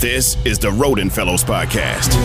This is the Rhoden Fellows Podcast.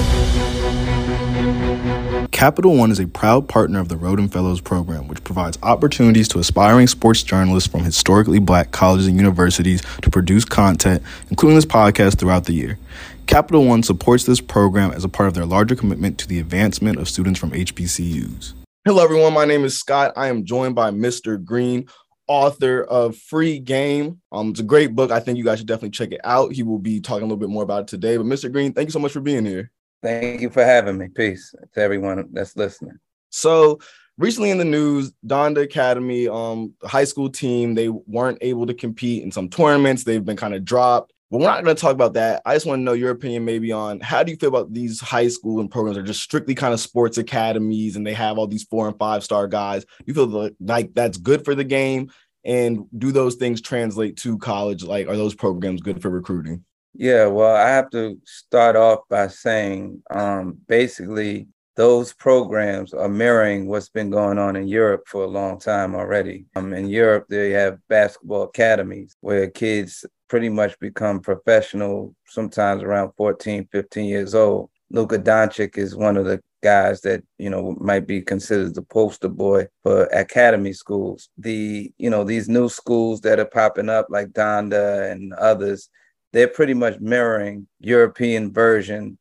Capital One is a proud partner of the Rhoden Fellows program, which provides opportunities to aspiring sports journalists from historically black colleges and universities to produce content, including this podcast, throughout the year. Capital One supports this program as a part of their larger commitment to the advancement of students from HBCUs. Hello, everyone. My name is Scott. I am joined by Mr. Green, author of Free Game. Um, it's a great book. I think you guys should definitely check it out. He will be talking a little bit more about it today. But Mr. Green, thank you so much for being here. Thank you for having me. Peace to everyone that's listening. So recently in the news, Donda Academy, um, high school team, they weren't able to compete in some tournaments. They've been kind of dropped. But we're not going to talk about that. I just want to know your opinion maybe on how do you feel about these high school and programs are just strictly kind of sports academies and they have all these four and five star guys. You feel like that's good for the game? And do those things translate to college? Like, are those programs good for recruiting? Yeah, well, I have to start off by saying um, basically those programs are mirroring what's been going on in Europe for a long time already. Um, in Europe, they have basketball academies where kids pretty much become professional sometimes around 14, 15 years old. Luka Doncic is one of the guys that you know might be considered the poster boy for academy schools. The you know these new schools that are popping up like Donda and others, they're pretty much mirroring European version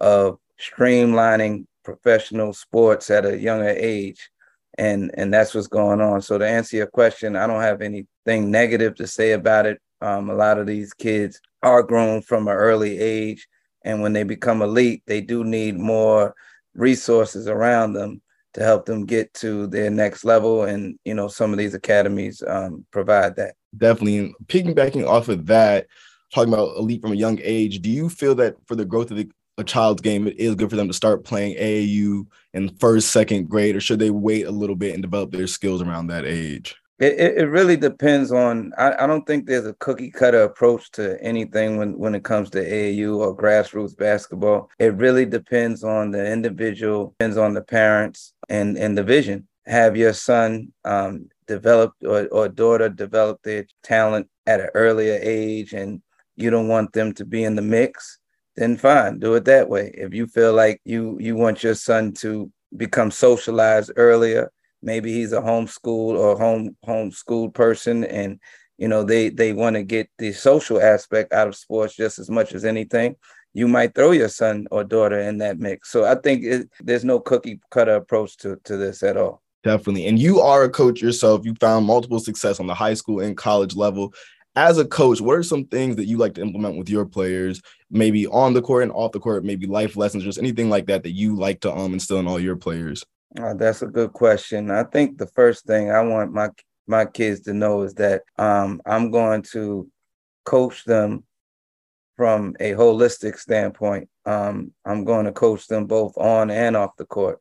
of streamlining professional sports at a younger age and and that's what's going on so to answer your question i don't have anything negative to say about it um, a lot of these kids are grown from an early age and when they become elite they do need more resources around them to help them get to their next level. And, you know, some of these academies um, provide that. Definitely. And piggybacking off of that, talking about elite from a young age, do you feel that for the growth of the, a child's game, it is good for them to start playing AAU in first, second grade, or should they wait a little bit and develop their skills around that age? It, it really depends on. I, I don't think there's a cookie cutter approach to anything when when it comes to AAU or grassroots basketball. It really depends on the individual, depends on the parents and and the vision. Have your son um, develop or, or daughter develop their talent at an earlier age, and you don't want them to be in the mix. Then fine, do it that way. If you feel like you you want your son to become socialized earlier maybe he's a homeschool or home homeschooled person and you know they they want to get the social aspect out of sports just as much as anything you might throw your son or daughter in that mix. So i think it, there's no cookie cutter approach to to this at all. Definitely. And you are a coach yourself. You found multiple success on the high school and college level. As a coach what are some things that you like to implement with your players maybe on the court and off the court maybe life lessons just anything like that that you like to um instill in all your players uh, that's a good question. I think the first thing I want my my kids to know is that um, I'm going to coach them from a holistic standpoint. Um, I'm going to coach them both on and off the court.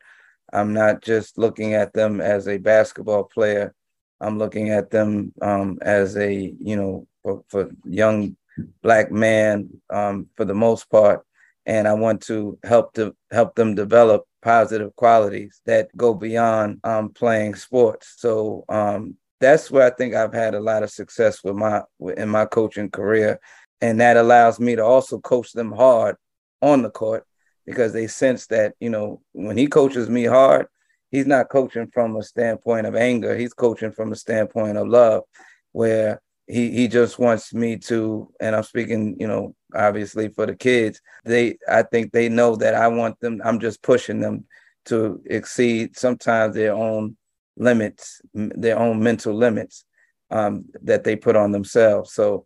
I'm not just looking at them as a basketball player. I'm looking at them um, as a you know for, for young black man um, for the most part, and I want to help to help them develop positive qualities that go beyond um, playing sports. So um, that's where I think I've had a lot of success with my in my coaching career, and that allows me to also coach them hard on the court because they sense that you know when he coaches me hard, he's not coaching from a standpoint of anger. He's coaching from a standpoint of love, where he he just wants me to and i'm speaking you know obviously for the kids they i think they know that i want them i'm just pushing them to exceed sometimes their own limits their own mental limits um, that they put on themselves. So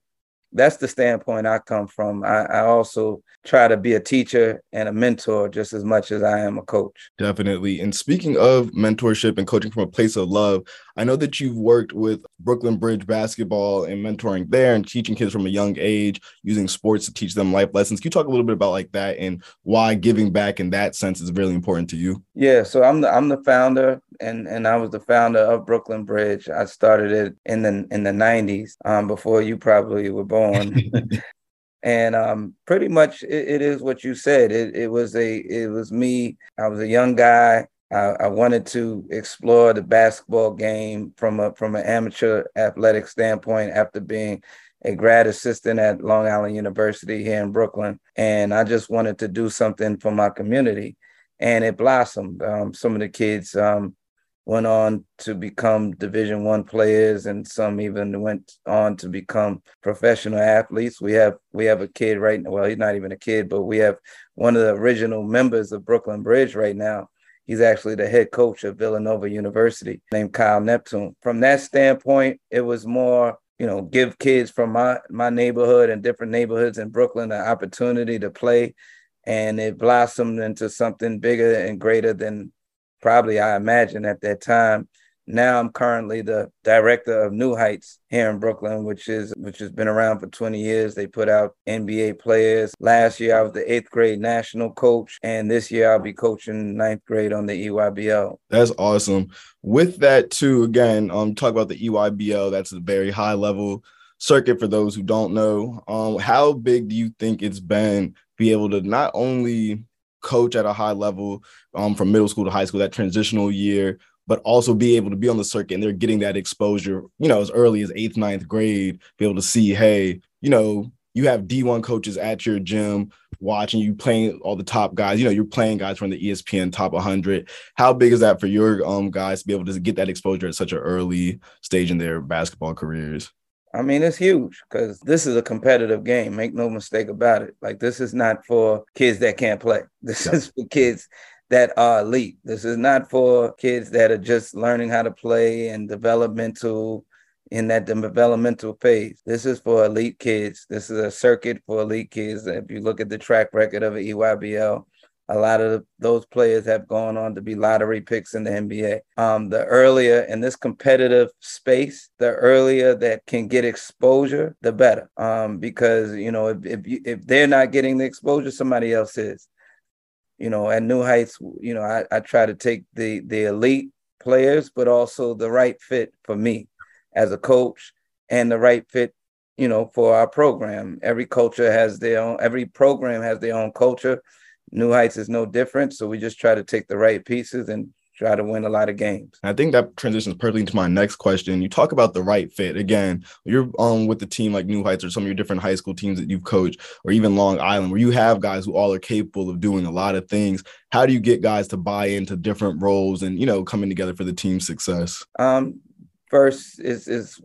that's the standpoint I come from. I, I, also try to be a teacher and a mentor just as much as I am a coach. Definitely. And speaking of mentorship and coaching from a place of love, I know that you've worked with Brooklyn Bridge basketball and mentoring there and teaching kids from a young age, using sports to teach them life lessons. Can you talk a little bit about like that and why giving back in that sense is really important to you? Yeah, so I'm the I'm the founder and and I was the founder of Brooklyn Bridge. I started it in the in the 90s, um, before you probably were born. And um, pretty much it, it is what you said. It, it was a it was me. I was a young guy I, I, wanted to explore the basketball game from a from an amateur athletic standpoint after being a grad assistant at Long Island University here in Brooklyn, and I just wanted to do something for my community, and it blossomed. Um, some of the kids um, went on to become Division One players, and some even went on to become professional athletes. We have we have a kid right now. Well, he's not even a kid, but we have one of the original members of Brooklyn Bridge right now. He's actually the head coach of Villanova University, named Kyle Neptune. From that standpoint, it was more you know, give kids from my my neighborhood and different neighborhoods in Brooklyn an opportunity to play, and it blossomed into something bigger and greater than probably I imagine at that time. Now I'm currently the director of New Heights here in Brooklyn, which is which has been around for 20 years. They put out NBA players. Last year I was the eighth grade national coach, and this year I'll be coaching ninth grade on the EYBL. That's awesome. With that too, again, um, talk about the EYBL. That's a very high level circuit for those who don't know. Um, how big do you think it's been be able to not only coach at a high level um, from middle school to high school, that transitional year, but also be able to be on the circuit and they're getting that exposure, you know, as early as eighth, ninth grade, be able to see, hey, you know, you have D1 coaches at your gym watching you playing all the top guys. You know, you're playing guys from the ESPN top 100. How big is that for your um guys to be able to get that exposure at such an early stage in their basketball careers? I mean, it's huge because this is a competitive game. Make no mistake about it. Like, this is not for kids that can't play. This is for kids that are elite. This is not for kids that are just learning how to play and developmental in that developmental phase. This is for elite kids. This is a circuit for elite kids. If you look at the track record of EYBL, a lot of those players have gone on to be lottery picks in the NBA. Um, the earlier in this competitive space, the earlier that can get exposure, the better. Um, because you know if if, you, if they're not getting the exposure, somebody else is you know, at New Heights, you know, I, I try to take the the elite players, but also the right fit for me as a coach and the right fit, you know, for our program. Every culture has their own, every program has their own culture. New Heights is no different. So we just try to take the right pieces and try to win a lot of games. I think that transitions perfectly into my next question. You talk about the right fit. Again, you're um with the team like New Heights or some of your different high school teams that you've coached, or even Long Island, where you have guys who all are capable of doing a lot of things. How do you get guys to buy into different roles and you know coming together for the team's success? Um, first is is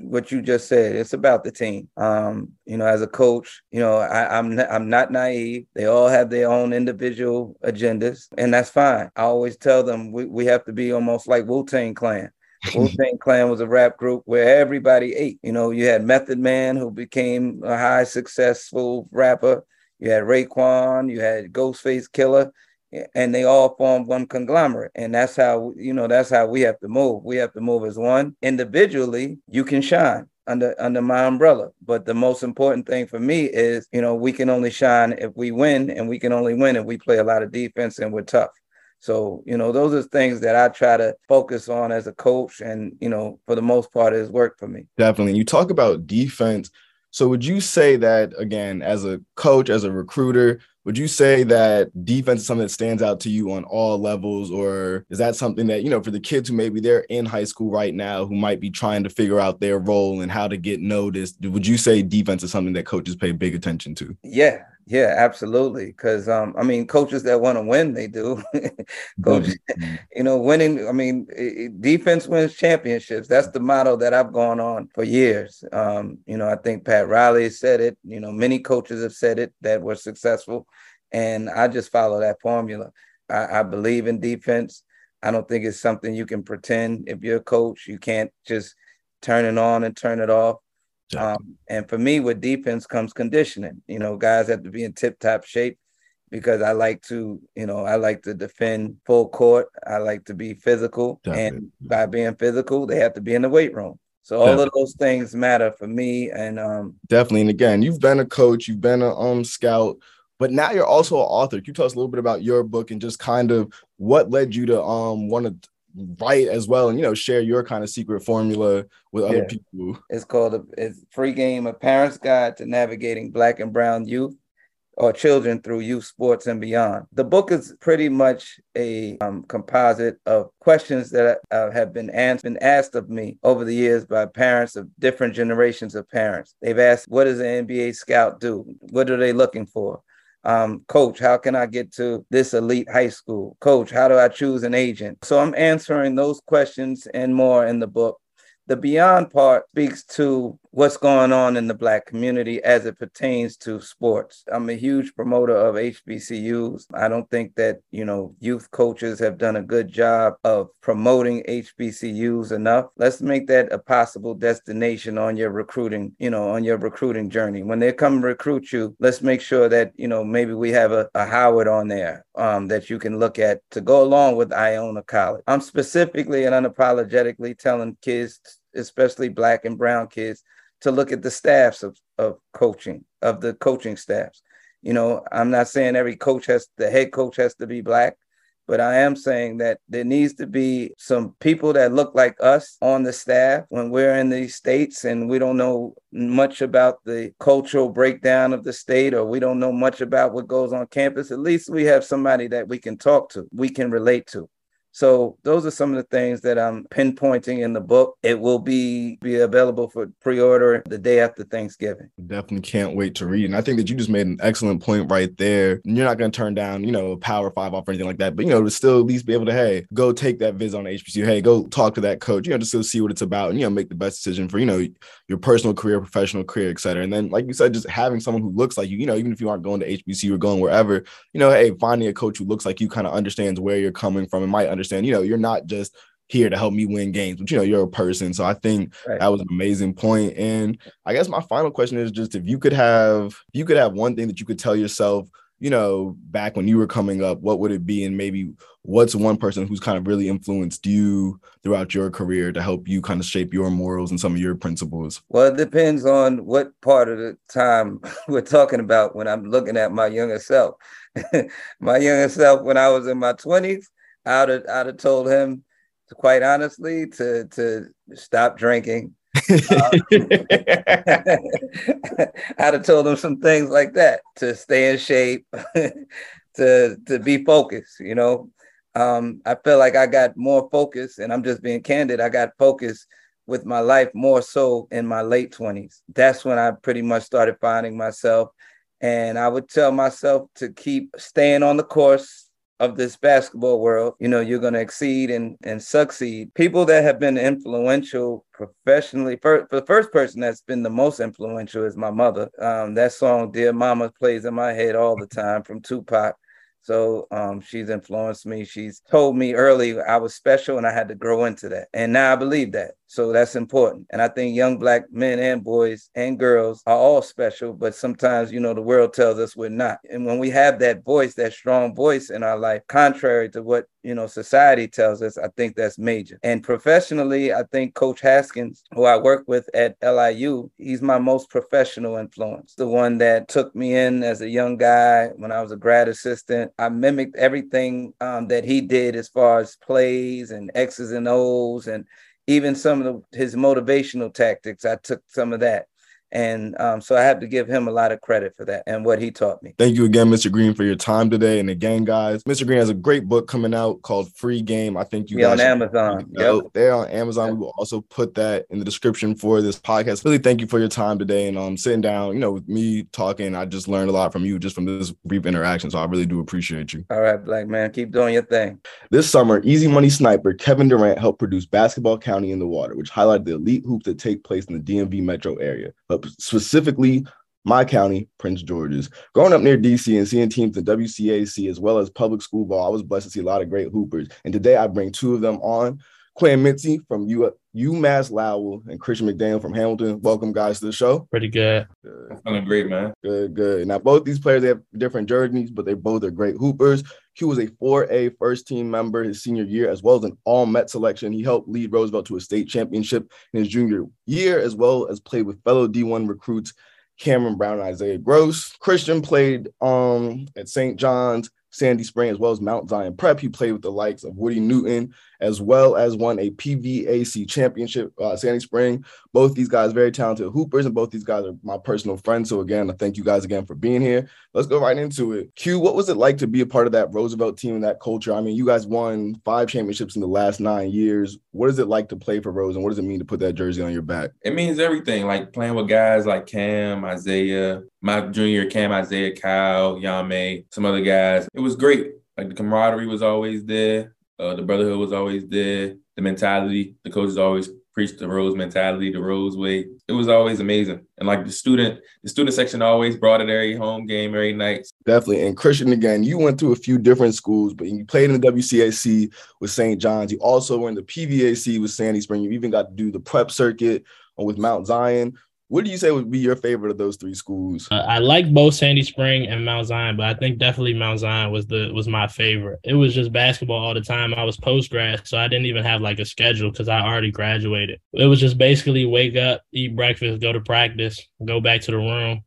what you just said. It's about the team. Um, you know, as a coach, you know, I, I'm not, I'm not naive. They all have their own individual agendas, and that's fine. I always tell them we, we have to be almost like Wu Tang Clan. Wu Tang Clan was a rap group where everybody ate. You know, you had Method Man who became a high successful rapper. You had Raekwon. You had Ghostface Killah and they all form one conglomerate. And that's how you know that's how we have to move. We have to move as one. Individually you can shine under under my umbrella. But the most important thing for me is you know we can only shine if we win and we can only win if we play a lot of defense and we're tough. So you know those are things that i try to focus on as a coach and you know for the most part it has worked for me. Definitely. You talk about defense. So would you say that again as a coach as a recruiter would you say that defense is something that stands out to you on all levels, or is that something that, you know, for the kids who maybe they're in high school right now who might be trying to figure out their role and how to get noticed? Would you say defense is something that coaches pay big attention to? Yeah, yeah, absolutely. Because um, I mean, coaches that want to win, they do. Coach, mm-hmm. you know, winning. I mean, defense wins championships. That's the motto that I've gone on for years. Um, you know, I think Pat Riley said it. You know, many coaches have said it that were successful. And I just follow that formula. I, I believe in defense. I don't think it's something you can pretend. If you're a coach, you can't just turn it on and turn it off. Um, and for me, with defense comes conditioning. You know, guys have to be in tip top shape because I like to, you know, I like to defend full court. I like to be physical. And by being physical, they have to be in the weight room. So all Definitely. of those things matter for me. And um Definitely. And again, you've been a coach, you've been a um scout but now you're also an author. Can you tell us a little bit about your book and just kind of what led you to um want to write as well and you know share your kind of secret formula with other yeah. people? It's called a it's free game, a parent's guide to navigating black and brown youth. or children through youth sports and beyond. The book is pretty much a um, composite of questions that uh, have been, ans- been asked of me over the years by parents of different generations of parents. They've asked, What does an NBA scout do? What are they looking for? Um, coach, how can I get to this elite high school? Coach, how do I choose an agent? So I'm answering those questions and more in the book. The beyond part speaks to what's going on in the Black community as it pertains to sports. I'm a huge promoter of HBCUs. I don't think that, you know, youth coaches have done a good job of promoting HBCUs enough. Let's make that a possible destination on your recruiting, you know, on your recruiting journey. When they come recruit you, let's make sure that, you know, maybe we have a, a Howard on there um, that you can look at to go along with Iona College. I'm specifically and unapologetically telling kids especially black and brown kids, to look at the staffs of, of coaching, of the coaching staffs. You know, I'm not saying every coach has, the head coach has to be black, but I am saying that there needs to be some people that look like us on the staff when we're in these states and we don't know much about the cultural breakdown of the state or we don't know much about what goes on campus. At least we have somebody that we can talk to, we can relate to. So those are some of the things that I'm pinpointing in the book. It will be be available for pre-order the day after Thanksgiving. Definitely can't wait to read. And I think that you just made an excellent point right there. You're not going to turn down, you know, Power Five off or anything like that, but you know, to still at least be able to, hey, go take that visit on HBCU. Hey, go talk to that coach. You know, just to see what it's about, and you know, make the best decision for you know your personal career, professional career, etc. And then, like you said, just having someone who looks like you. You know, even if you aren't going to HBCU or going wherever, you know, hey, finding a coach who looks like you kind of understands where you're coming from and might understand, you know, you're not just here to help me win games, but you know, you're a person. So I think right. that was an amazing point. And I guess my final question is just if you could have if you could have one thing that you could tell yourself, you know, back when you were coming up, what would it be? And maybe what's one person who's kind of really influenced you throughout your career to help you kind of shape your morals and some of your principles? Well, it depends on what part of the time we're talking about when I'm looking at my younger self. my younger self when I was in my 20s, I'd have, I'd have told him, to, quite honestly, to to stop drinking. uh, I'd have told him some things like that to stay in shape, to to be focused. You know, um, I feel like I got more focus, and I'm just being candid. I got focused with my life more so in my late 20s. That's when I pretty much started finding myself. And I would tell myself to keep staying on the course, of this basketball world, you know, you're going to exceed and, and succeed. People that have been influential professionally, for, for the first person that's been the most influential is my mother. Um, that song, Dear Mama, plays in my head all the time from Tupac. So um, she's influenced me. She's told me early I was special and I had to grow into that. And now I believe that. So that's important. And I think young black men and boys and girls are all special, but sometimes, you know, the world tells us we're not. And when we have that voice, that strong voice in our life, contrary to what, you know, society tells us, I think that's major. And professionally, I think Coach Haskins, who I work with at LIU, he's my most professional influence. The one that took me in as a young guy when I was a grad assistant. I mimicked everything um, that he did as far as plays and X's and O's and even some of the, his motivational tactics, I took some of that. And um, so I have to give him a lot of credit for that and what he taught me. Thank you again, Mr. Green, for your time today. And again, guys, Mr. Green has a great book coming out called Free Game. I think you guys on Amazon. Yep. They're on Amazon. Yep. We will also put that in the description for this podcast. Really thank you for your time today and um sitting down, you know, with me talking. I just learned a lot from you just from this brief interaction. So I really do appreciate you. All right, black man. Keep doing your thing. This summer, Easy Money sniper Kevin Durant helped produce Basketball County in the Water, which highlighted the elite hoops that take place in the DMV metro area. But specifically my county, Prince George's. Growing up near DC and seeing teams in WCAC as well as public school ball, I was blessed to see a lot of great hoopers. And today I bring two of them on. Quinn Mincy from U- UMass Lowell and Christian McDaniel from Hamilton. Welcome, guys, to the show. Pretty good. good. I'm feeling great, man. Good, good. Now, both these players they have different journeys, but they both are great hoopers. Q was a 4A first team member his senior year, as well as an all Met selection. He helped lead Roosevelt to a state championship in his junior year, as well as played with fellow D1 recruits Cameron Brown and Isaiah Gross. Christian played um, at St. John's, Sandy Spring as well as Mount Zion Prep. He played with the likes of Woody Newton as well as won a PVAC championship. Uh, Sandy Spring, both these guys very talented hoopers, and both these guys are my personal friends. So again, I thank you guys again for being here. Let's go right into it. Q, what was it like to be a part of that Roosevelt team and that culture? I mean, you guys won five championships in the last nine years. What is it like to play for Rose, and what does it mean to put that jersey on your back? It means everything. Like playing with guys like Cam, Isaiah, my junior Cam, Isaiah, Kyle, Yame, some other guys. It was great. Like the camaraderie was always there. Uh, the brotherhood was always there. The mentality, the coaches always preached the Rose mentality, the Rose way. It was always amazing. And like the student, the student section always brought it every home game, every night. Definitely. And Christian, again, you went to a few different schools, but you played in the WCAC with St. John's. You also were in the PVAC with Sandy Spring. You even got to do the prep circuit with Mount Zion. What do you say would be your favorite of those three schools? Uh, I like both Sandy Spring and Mount Zion, but I think definitely Mount Zion was the was my favorite. It was just basketball all the time. I was post grad, so I didn't even have like a schedule because I already graduated. It was just basically wake up, eat breakfast, go to practice, go back to the room,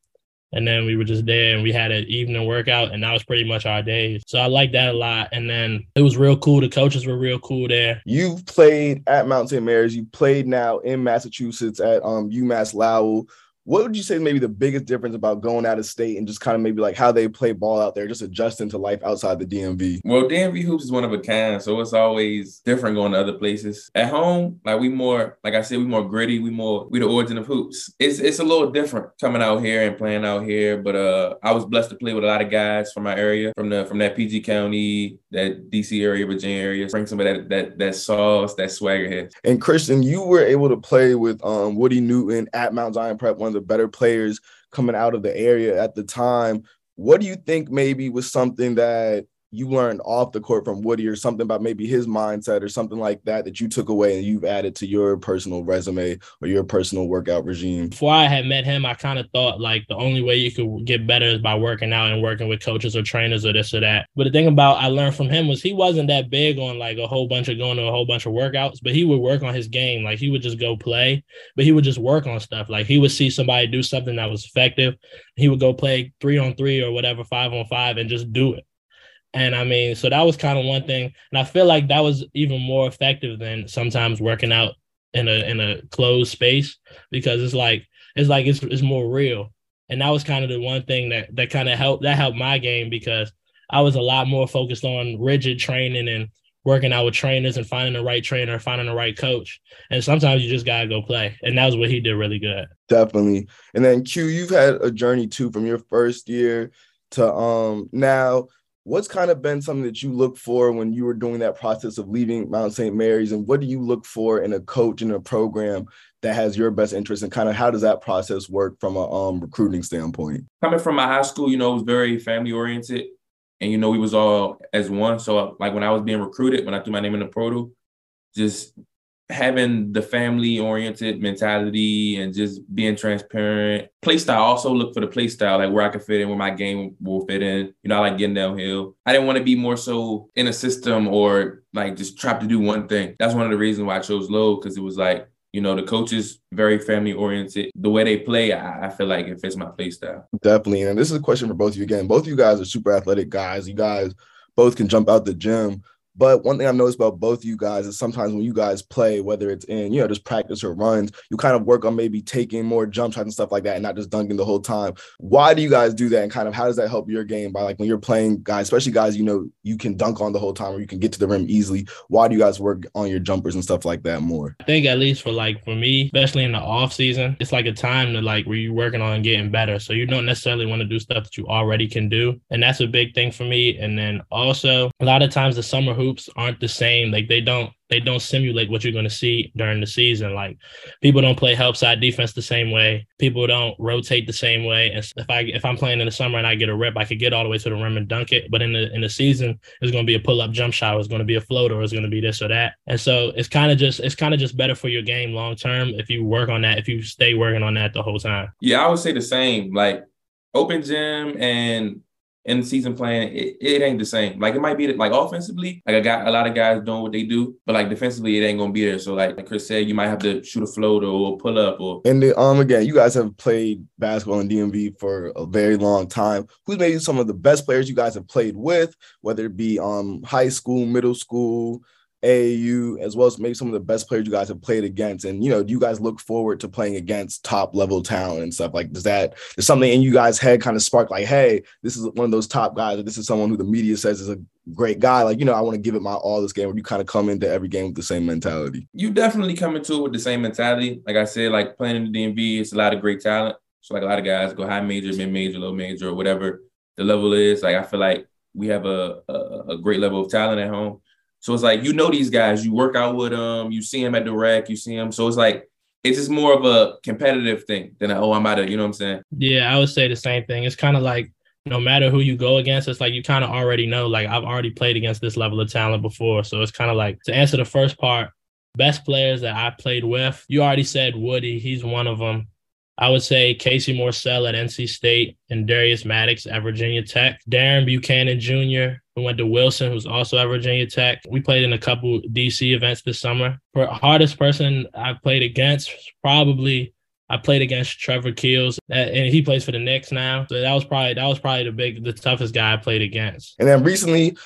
and then we were just there and we had an evening workout and that was pretty much our days so i like that a lot. And then it was real cool. The coaches were real cool there. You've played at mount st mary's you played now in massachusetts at um, umass lowell what would you say maybe the biggest difference about going out of state and just kind of maybe like how they play ball out there, just adjusting to life outside the DMV? Well, DMV hoops is one of a kind, so it's always different going to other places. At home, like we more, like I said, we more gritty. We more, we the origin of hoops. It's it's a little different coming out here and playing out here. But uh, I was blessed to play with a lot of guys from my area, from the from that PG County, that DC area, Virginia area. Bring some of that that that sauce, that swagger head. And Christian, you were able to play with um Woody Newton at Mount Zion Prep, one of the better players coming out of the area at the time. What do you think maybe was something that you learned off the court from Woody or something about maybe his mindset or something like that that you took away and you've added to your personal resume or your personal workout regime? Before I had met him, I kind of thought like the only way you could get better is by working out and working with coaches or trainers or this or that. But the thing about I learned from him was he wasn't that big on like a whole bunch of going to a whole bunch of workouts, but he would work on his game. Like he would just go play, but he would just work on stuff. Like he would see somebody do something that was effective. He would go play three on three or whatever, five on five and just do it. And I mean, so that was kind of one thing. And I feel like that was even more effective than sometimes working out in a in a closed space because it's like it's like it's it's more real. And that was kind of the one thing that that kind of helped that helped my game because I was a lot more focused on rigid training and working out with trainers and finding the right trainer, finding the right coach. And sometimes you just gotta go play. And that was what he did really good. Definitely. And then Q, you've had a journey too from your first year to um now what's kind of been something that you look for when you were doing that process of leaving Mount St. Mary's? And what do you look for in a coach in a program that has your best interest? And kind of how does that process work from a um, recruiting standpoint? Coming from my high school you know it was very family oriented and you know we was all as one. So like when i was being recruited when i threw my name in the portal just having the family oriented mentality and just being transparent. Play style, also look for the play style, like where I can fit in, where my game will fit in. You know, I like getting downhill. I didn't want to be more so in a system or like just trapped to do one thing. That's one of the reasons why I chose Low, because it was like, you know, the coaches very family oriented. The way they play, I, I, feel like it fits my play style. Definitely. And this is a question for both of you again. Both of you guys are super athletic guys. You guys both can jump out the gym. But one thing I've noticed about both of you guys is sometimes when you guys play, whether it's in, you know, just practice or runs, you kind of work on maybe taking more jump shots and stuff like that and not just dunking the whole time. Why do you guys do that? And kind of how does that help your game by like when you're playing guys, especially guys you know you can dunk on the whole time or you can get to the rim easily? Why do you guys work on your jumpers and stuff like that more? I think at least for like for me, especially in the off season, it's like a time to like where you're working on getting better. So you don't necessarily want to do stuff that you already can do. And that's a big thing for me. And then also a lot of times the summer hoops aren't the same. Like they don't they don't simulate what you're going to see during the season. Like people don't play help side defense the same way. People don't rotate the same way. And if I if I'm playing in the summer and I get a rip, I could get all the way to the rim and dunk it. But in the in the season, it's going to be a pull up jump shot. It's going to be a floater. It's going to be this or that. And so it's kind of just it's kind of just better for your game long term if you work on that. If you stay working on that the whole time. Yeah, I would say the same. Like open gym and in season plan, it, it ain't the same. Like it might be like offensively, like I got a lot of guys doing what they do, but like defensively, it ain't gonna be there. So like, like Chris said, you might have to shoot a float or pull up or. And the, um, again, you guys have played basketball in DMV for a very long time. Who's maybe some of the best players you guys have played with, whether it be um high school, middle school, AAU, as well as maybe some of the best players you guys have played against. And, you know, do you guys look forward to playing against top level talent and stuff? Like, does that, something in you guys' head kind of spark like, hey, this is one of those top guys, or this is someone who the media says is a great guy? Like, you know, I want to give it my all this game, or you kind of come into every game with the same mentality? You definitely come into it with the same mentality. Like I said, like playing in the DMV, it's a lot of great talent. So, like, a lot of guys go high major, mid major, low major, or whatever the level is. Like, I feel like we have a, a, a great level of talent at home so it's like you know these guys, you work out with them, you see them at the rec, you see them. So it's like it's just more of a competitive thing than a, oh I'm out of you know what I'm saying? Yeah, I would say the same thing. It's kind of like no matter who you go against, it's like you kind of already know. Like I've already played against this level of talent before, so it's kind of like to answer the first part. Best players that I played with, you already said Woody. He's one of them. I would say Casey Morsell at NC State and Darius Maddox at Virginia Tech. Darren Buchanan Jr., who went to Wilson, who's also at Virginia Tech. We played in a couple DC events this summer. For hardest person I played against, probably I played against Trevor Keels, and he plays for the Knicks now. So that was probably that was probably the big, the toughest guy I played against. And then recently,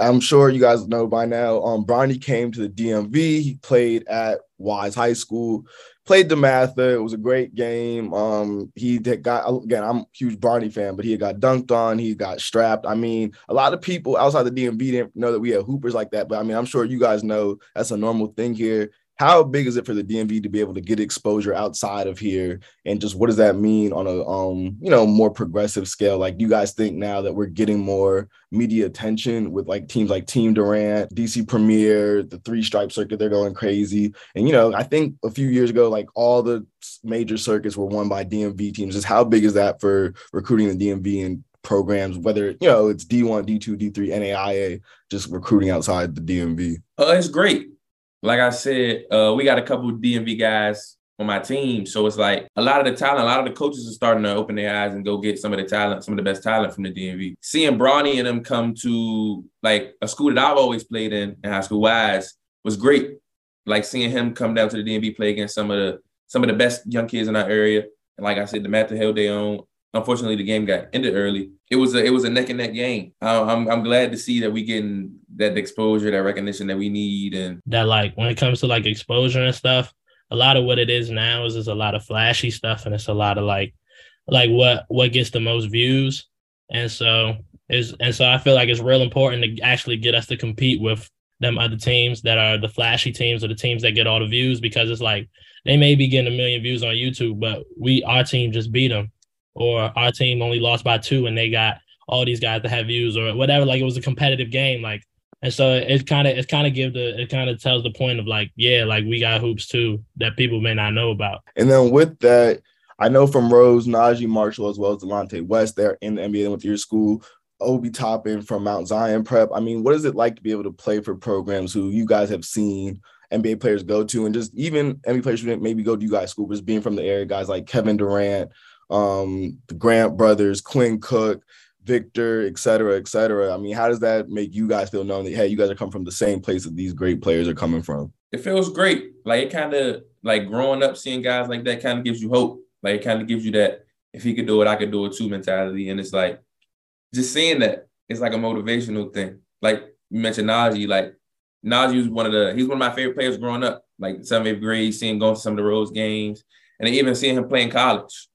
I'm sure you guys know by now. Um, Bronny came to the DMV. He played at Wise High School played the DeMatha. It was a great game. Um, he got again. I'm a huge Bronny fan, but he got dunked on. He got strapped. I mean, a lot of people outside the DMV didn't know that we had hoopers like that. But I mean, I'm sure you guys know that's a normal thing here how big is it for the DMV to be able to get exposure outside of here? And just what does that mean on a um you know more progressive scale? Like do you guys think now that we're getting more media attention with like teams like Team Durant, DC Premier, the three stripe circuit they're going crazy. And you know I think a few years ago like all the major circuits were won by DMV teams. Just how big is that for recruiting the DMV and programs whether you know it's D1, D2, D3, NAIA just recruiting outside the DMV? Uh, it's great like I said, uh, we got a couple DMV guys on my team. So it's like a lot of the talent, a lot of the coaches are starting to open their eyes and go get some of the talent, some of the best talent from the DMV. Seeing Bronny and them come to like a school that I've always played in, in high school wise, was great. Like seeing him come down to the DMV play against some of the some of the best young kids in our area. And like I said, the Matthew Hill they own. Unfortunately, the game got ended early. It was a it was a neck and neck game. I'm I'm glad to see that we getting that exposure, that recognition that we need, and that like when it comes to like exposure and stuff, a lot of what it is now is is a lot of flashy stuff, and it's a lot of like like what what gets the most views, and so is and so I feel like it's real important to actually get us to compete with them other teams that are the flashy teams or the teams that get all the views because it's like they may be getting a million views on YouTube, but we our team just beat them, or our team only lost by two and they got all these guys to have views or whatever. Like it was a competitive game. Like and so it kind of it kind of give the it kind of tells the point of like yeah like we got hoops too that people may not know about. And then with that, I know from Rose, Naji Marshall as well as Delonte West, they're in the NBA with your school. Obi Toppin from Mount Zion Prep. I mean, what is it like to be able to play for programs who you guys have seen NBA players go to, and just even NBA players who didn't maybe go to you guys' school, just being from the area, guys like Kevin Durant, um, the Grant brothers, Quinn Cook, Victor, et cetera, et cetera. I mean, how does that make you guys feel knowing that hey, you guys are coming from the same place that these great players are coming from? It feels great. Like it kind of like growing up, seeing guys like that kind of gives you hope. Like it kind of gives you that if he could do it, I could do it too mentality. And it's like just seeing that it's like a motivational thing. Like you mentioned Naji, like Naji was one of the he's one of my favorite players growing up. Like seventh, eighth grade, seeing going to some of the Rose games, and even seeing him play in college.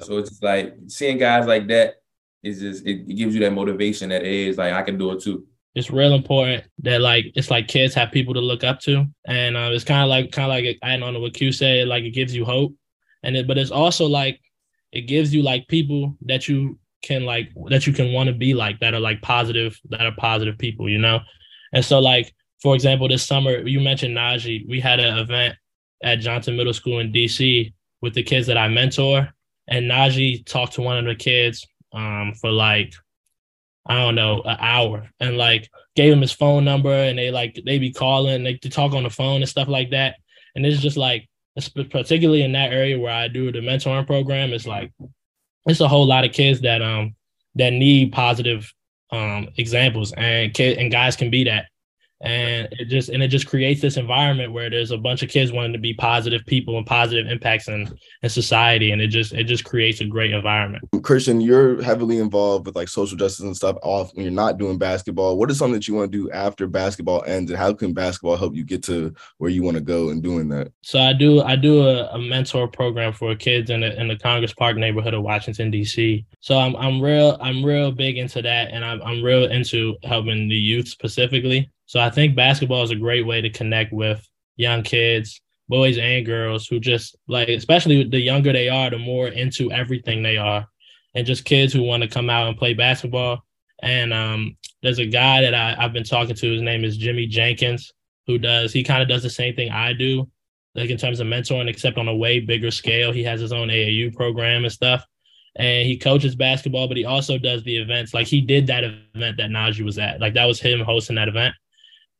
So it's just like seeing guys like that it's just it, it gives you that motivation that is like I can do it too. It's real important that like it's like kids have people to look up to. And uh, it's kind of like kind of like I don't know what Q said like it gives you hope. And it but it's also like it gives you like people that you can like that you can want to be like that are like positive that are positive people you know? And so like for example this summer you mentioned Naji we had an event at Johnson Middle School in DC with the kids that I mentor. And Naji talked to one of the kids um, for like I don't know an hour, and like gave him his phone number, and they like they be calling, they, they talk on the phone and stuff like that, and it's just like particularly in that area where I do the mentoring program, it's like it's a whole lot of kids that um that need positive um, examples, and kid and guys can be that and it just and it just creates this environment where there's a bunch of kids wanting to be positive people and positive impacts in, in society. And it just it just creates a great environment. Christian you're heavily involved with like social justice and stuff off when you're not doing basketball. What is something that you want to do after basketball ends and how can basketball help you get to where you want to go in doing that? So i do i do a, a mentor program for kids in the, in the congress park neighborhood of washington d.c so i'm, I'm real i'm real big into that and I'm, I'm real into helping the youth specifically so I think basketball is a great way to connect with young kids, boys and girls who just like, especially the younger they are, the more into everything they are, and just kids who want to come out and play basketball. And um, there's a guy that I, I've been talking to. His name is Jimmy Jenkins, who does he kind of does the same thing I do, like in terms of mentoring, except on a way bigger scale. He has his own AAU program and stuff and he coaches basketball, but he also does the events. Like he did that event that Naji was at. Like that was him hosting that event.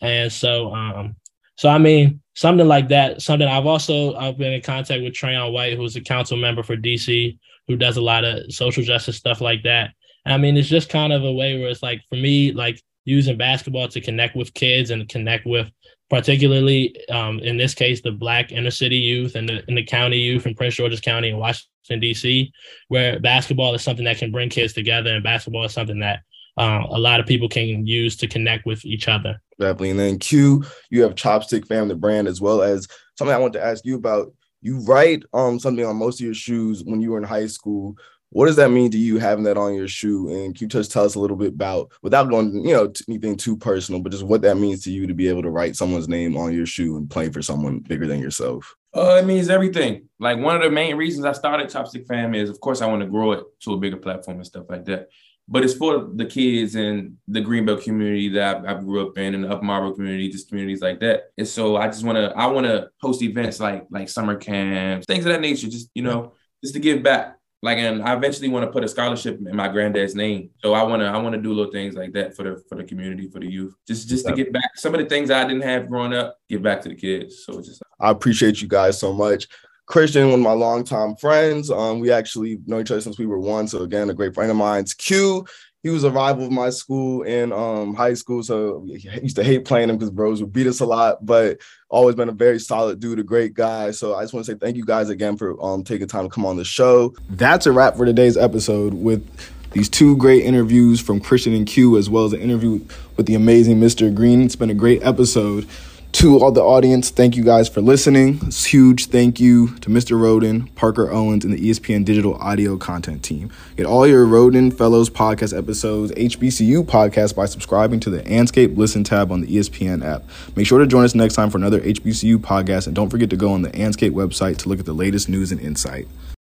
And so, um, so I mean, something like that. Something I've also I've been in contact with Trayon White, who's a council member for DC, who does a lot of social justice stuff like that. I mean, it's just kind of a way where it's like for me, like using basketball to connect with kids and connect with particularly um, in this case the black inner city youth and the, and the county youth in prince george's county and washington d.c where basketball is something that can bring kids together and basketball is something that uh, a lot of people can use to connect with each other. Definitely. And then Q, you have Chopstick Family Brand as well as something I want to ask you about. You write um something on most of your shoes when you were in high school. What does that mean to you having that on your shoe? And can you just tell us a little bit about, without going, you know, anything too personal, but just what that means to you to be able to write someone's name on your shoe and play for someone bigger than yourself? Uh, it means everything. Like one of the main reasons I started Chopstick Fam is, of course, I want to grow it to a bigger platform and stuff like that but it's for the kids in the Greenbelt community that I, I grew up in, and the Upper Marlboro community, just communities like that. And so I just want to, I want to host events like like summer camps, things of that nature, just you know, just to give back. Like, and I eventually want to put a scholarship in my granddad's name. So I want to, I want to do little things like that for the for the community, for the youth, just just to get back some of the things I didn't have growing up, give back to the kids. So just. I appreciate you guys so much. Christian, one of my longtime friends. Um, we actually know each other since we were one. So again, a great friend of mine's Q. He was a rival of my school in um, high school, so I used to hate playing him because bros would beat us a lot. But always been a very solid dude, a great guy. So I just want to say thank you guys again for um, taking time to come on the show. That's a wrap for today's episode with these two great interviews from Christian and Q, as well as an interview with the amazing Mr. Green. It's been a great episode to all the audience, thank you guys for listening. A huge thank you to Mr. Rhoden, Parker Owens, and the ESPN digital audio content team. Get all your Rhoden Fellows podcast episodes, HBCU podcast by subscribing to the Andscape Listen tab on the ESPN app. Make sure to join us next time for another HBCU podcast, and don't forget to go on the Andscape website to look at the latest news and insight.